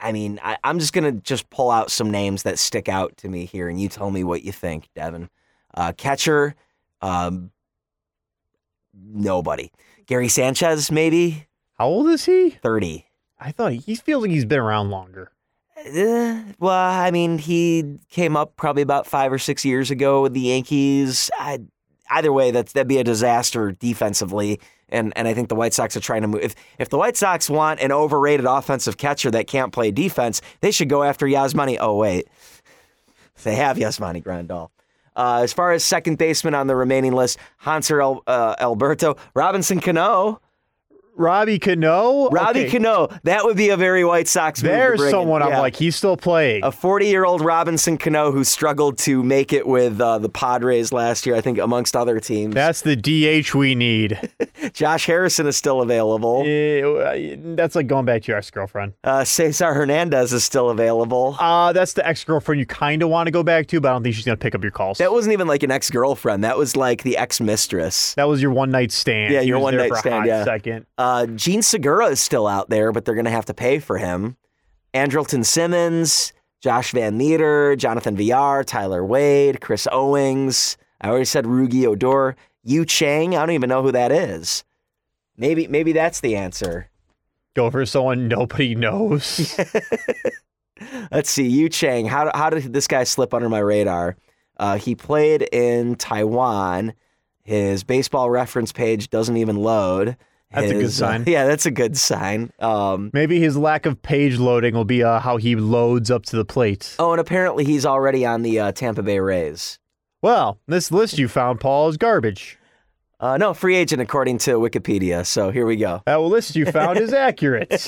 I mean, I, am just gonna just pull out some names that stick out to me here, and you tell me what you think, Devin. Uh, catcher, um, nobody. Gary Sanchez, maybe. How old is he? Thirty. I thought he feels like he's been around longer. Uh, well, I mean, he came up probably about five or six years ago with the Yankees. I, either way, that's that'd be a disaster defensively. And and I think the White Sox are trying to move. If if the White Sox want an overrated offensive catcher that can't play defense, they should go after Yasmani. Oh wait, they have Yasmani Grandal. Uh, as far as second baseman on the remaining list, Hanser El, uh, Alberto, Robinson Cano, Robbie Cano. Robbie Okay, Cano. That would be a very White Sox move. There's bring in. someone I'm Yeah. like, he's still playing. a 40 year old Robinson Cano who struggled to make it with uh, the Padres last year, I think, amongst other teams. That's the DH we need. [laughs] Josh Harrison is still available. Eh, that's like going back to your ex girlfriend. Uh, Cesar Hernandez is still available. Uh, that's the ex girlfriend you kind of want to go back to, but I don't think she's going to pick up your calls. That wasn't even like an ex girlfriend. That was like the ex mistress. That was your one night stand. Yeah, your one night stand, yeah. Second. Uh, Jean Segura is still out there, but they're going to have to pay for him. Andrelton Simmons, Josh VanMeter, Jonathan Villar, Tyler Wade, Chris Owings. I already said Rugi Odor. Yu Chang, I don't even know who that is. Maybe maybe that's the answer. Go for someone nobody knows. [laughs] Let's see, Yu Chang. How, how did this guy slip under my radar? Uh, he played in Taiwan. His baseball reference page doesn't even load. That's a good His, uh, sign. [laughs] yeah, that's a good sign. Um, Maybe his lack of page loading will be uh, how he loads up to the plate. oh, and apparently he's already on the uh, Tampa Bay Rays. Well, this list you found, Paul, is garbage. Uh, no, free agent according to Wikipedia. So here we go. That list you found is [laughs] accurate.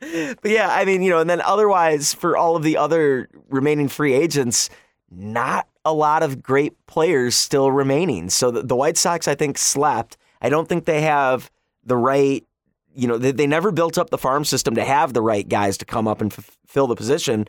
But yeah, I mean, you know, and then otherwise for all of the other remaining free agents, not a lot of great players still remaining. So the, the White Sox, I think, slept. I don't think they have the right, you know, they, they never built up the farm system to have the right guys to come up and f- fill the position.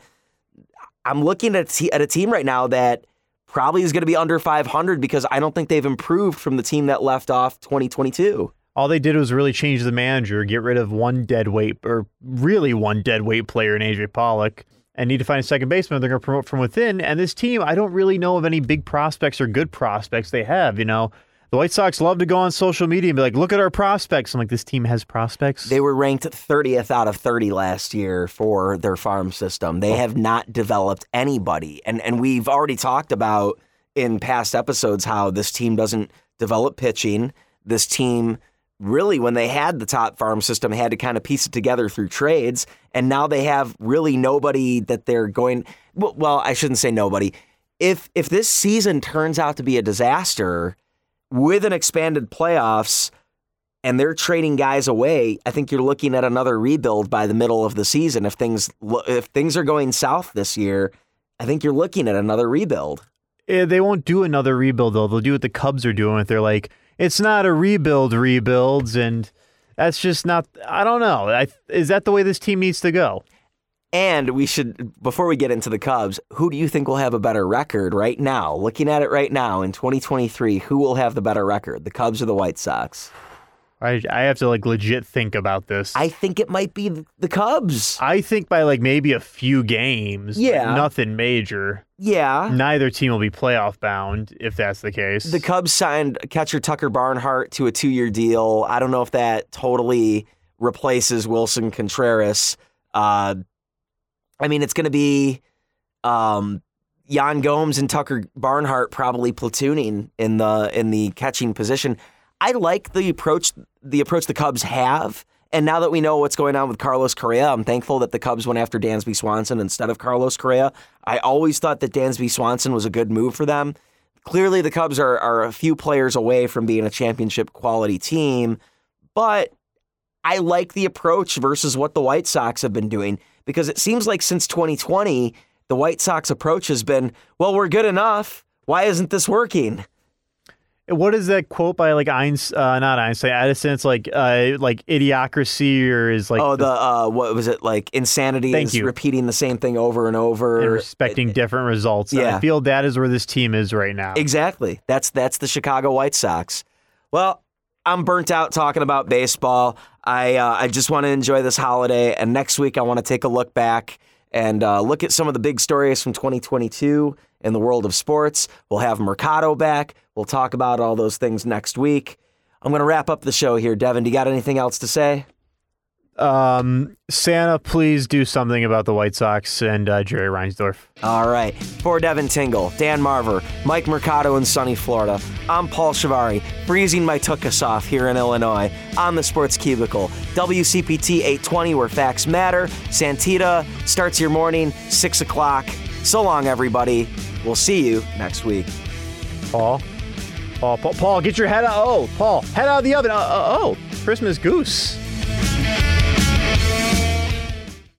I'm looking at, at a team right now that probably is going to be under 500 because I don't think they've improved from the team that left off 2022. All they did was really change the manager, get rid of one dead weight, or really one dead weight player in AJ Pollock, and need to find a second baseman. They're going to promote from within. And this team, I don't really know of any big prospects or good prospects they have. You know, the White Sox love to go on social media and be like, look at our prospects. I'm like, this team has prospects. They were ranked 30th out of 30 last year for their farm system. They have not developed anybody. And and we've already talked about in past episodes how this team doesn't develop pitching. This team really when they had the top farm system had to kind of piece it together through trades and now they have really nobody that they're going well, well I shouldn't say nobody. If if this season turns out to be a disaster with an expanded playoffs and they're trading guys away, I think you're looking at another rebuild by the middle of the season. If things if things are going south this year, I think you're looking at another rebuild. Eh, they won't do another rebuild though. They'll do what the Cubs are doing. They're like, it's not a rebuild, rebuilds, and that's just not. I don't know. I, is that the way this team needs to go? And we should before we get into the Cubs, who do you think will have a better record right now? Looking at it right now in 2023, who will have the better record, the Cubs or the White Sox? I I have to like legit think about this. I think it might be the Cubs. I think by like maybe a few games. Yeah. nothing major. Yeah. Neither team will be playoff bound if that's the case. The Cubs signed catcher Tucker Barnhart to a two year deal. I don't know if that totally replaces Willson Contreras. Uh, I mean, it's going to be um, Yan Gomes and Tucker Barnhart probably platooning in the in the catching position. I like the approach the approach the Cubs have. And now that we know what's going on with Carlos Correa, I'm thankful that the Cubs went after Dansby Swanson instead of Carlos Correa. I always thought that Dansby Swanson was a good move for them. Clearly, the Cubs are, are a few players away from being a championship quality team, but I like the approach versus what the White Sox have been doing because it seems like since 2020, the White Sox approach has been, well, we're good enough. Why isn't this working? what is that quote by like Einstein? Uh, not Einstein. Edison. It's like uh, like idiocracy or is like oh, the uh, what was it like? Insanity Thank is you. repeating the same thing over and over. and respecting different results. And yeah. I feel that is where this team is right now. Exactly. That's that's the Chicago White Sox. Well, I'm burnt out talking about baseball. I uh, I just want to enjoy this holiday, and next week I want to take a look back and uh, look at some of the big stories from 2022 in the world of sports. We'll have Mercado back. We'll talk about all those things next week. I'm going to wrap up the show here. Devin, do you got anything else to say? Um, Santa, please do something about the White Sox and uh, Jerry Reinsdorf. All right. For Devin Tingle, Dan Marver, Mike Mercado in sunny Florida, I'm Paul Shavari, freezing my tuchus off here in Illinois on the Sports Cubicle. WCPT 820, where facts matter. Santita starts your morning, 6 o'clock. So long, everybody. We'll see you next week. Paul, Paul, Paul, Paul, get your head out. Oh, Paul, head out of the oven. Uh, uh, oh, Christmas goose.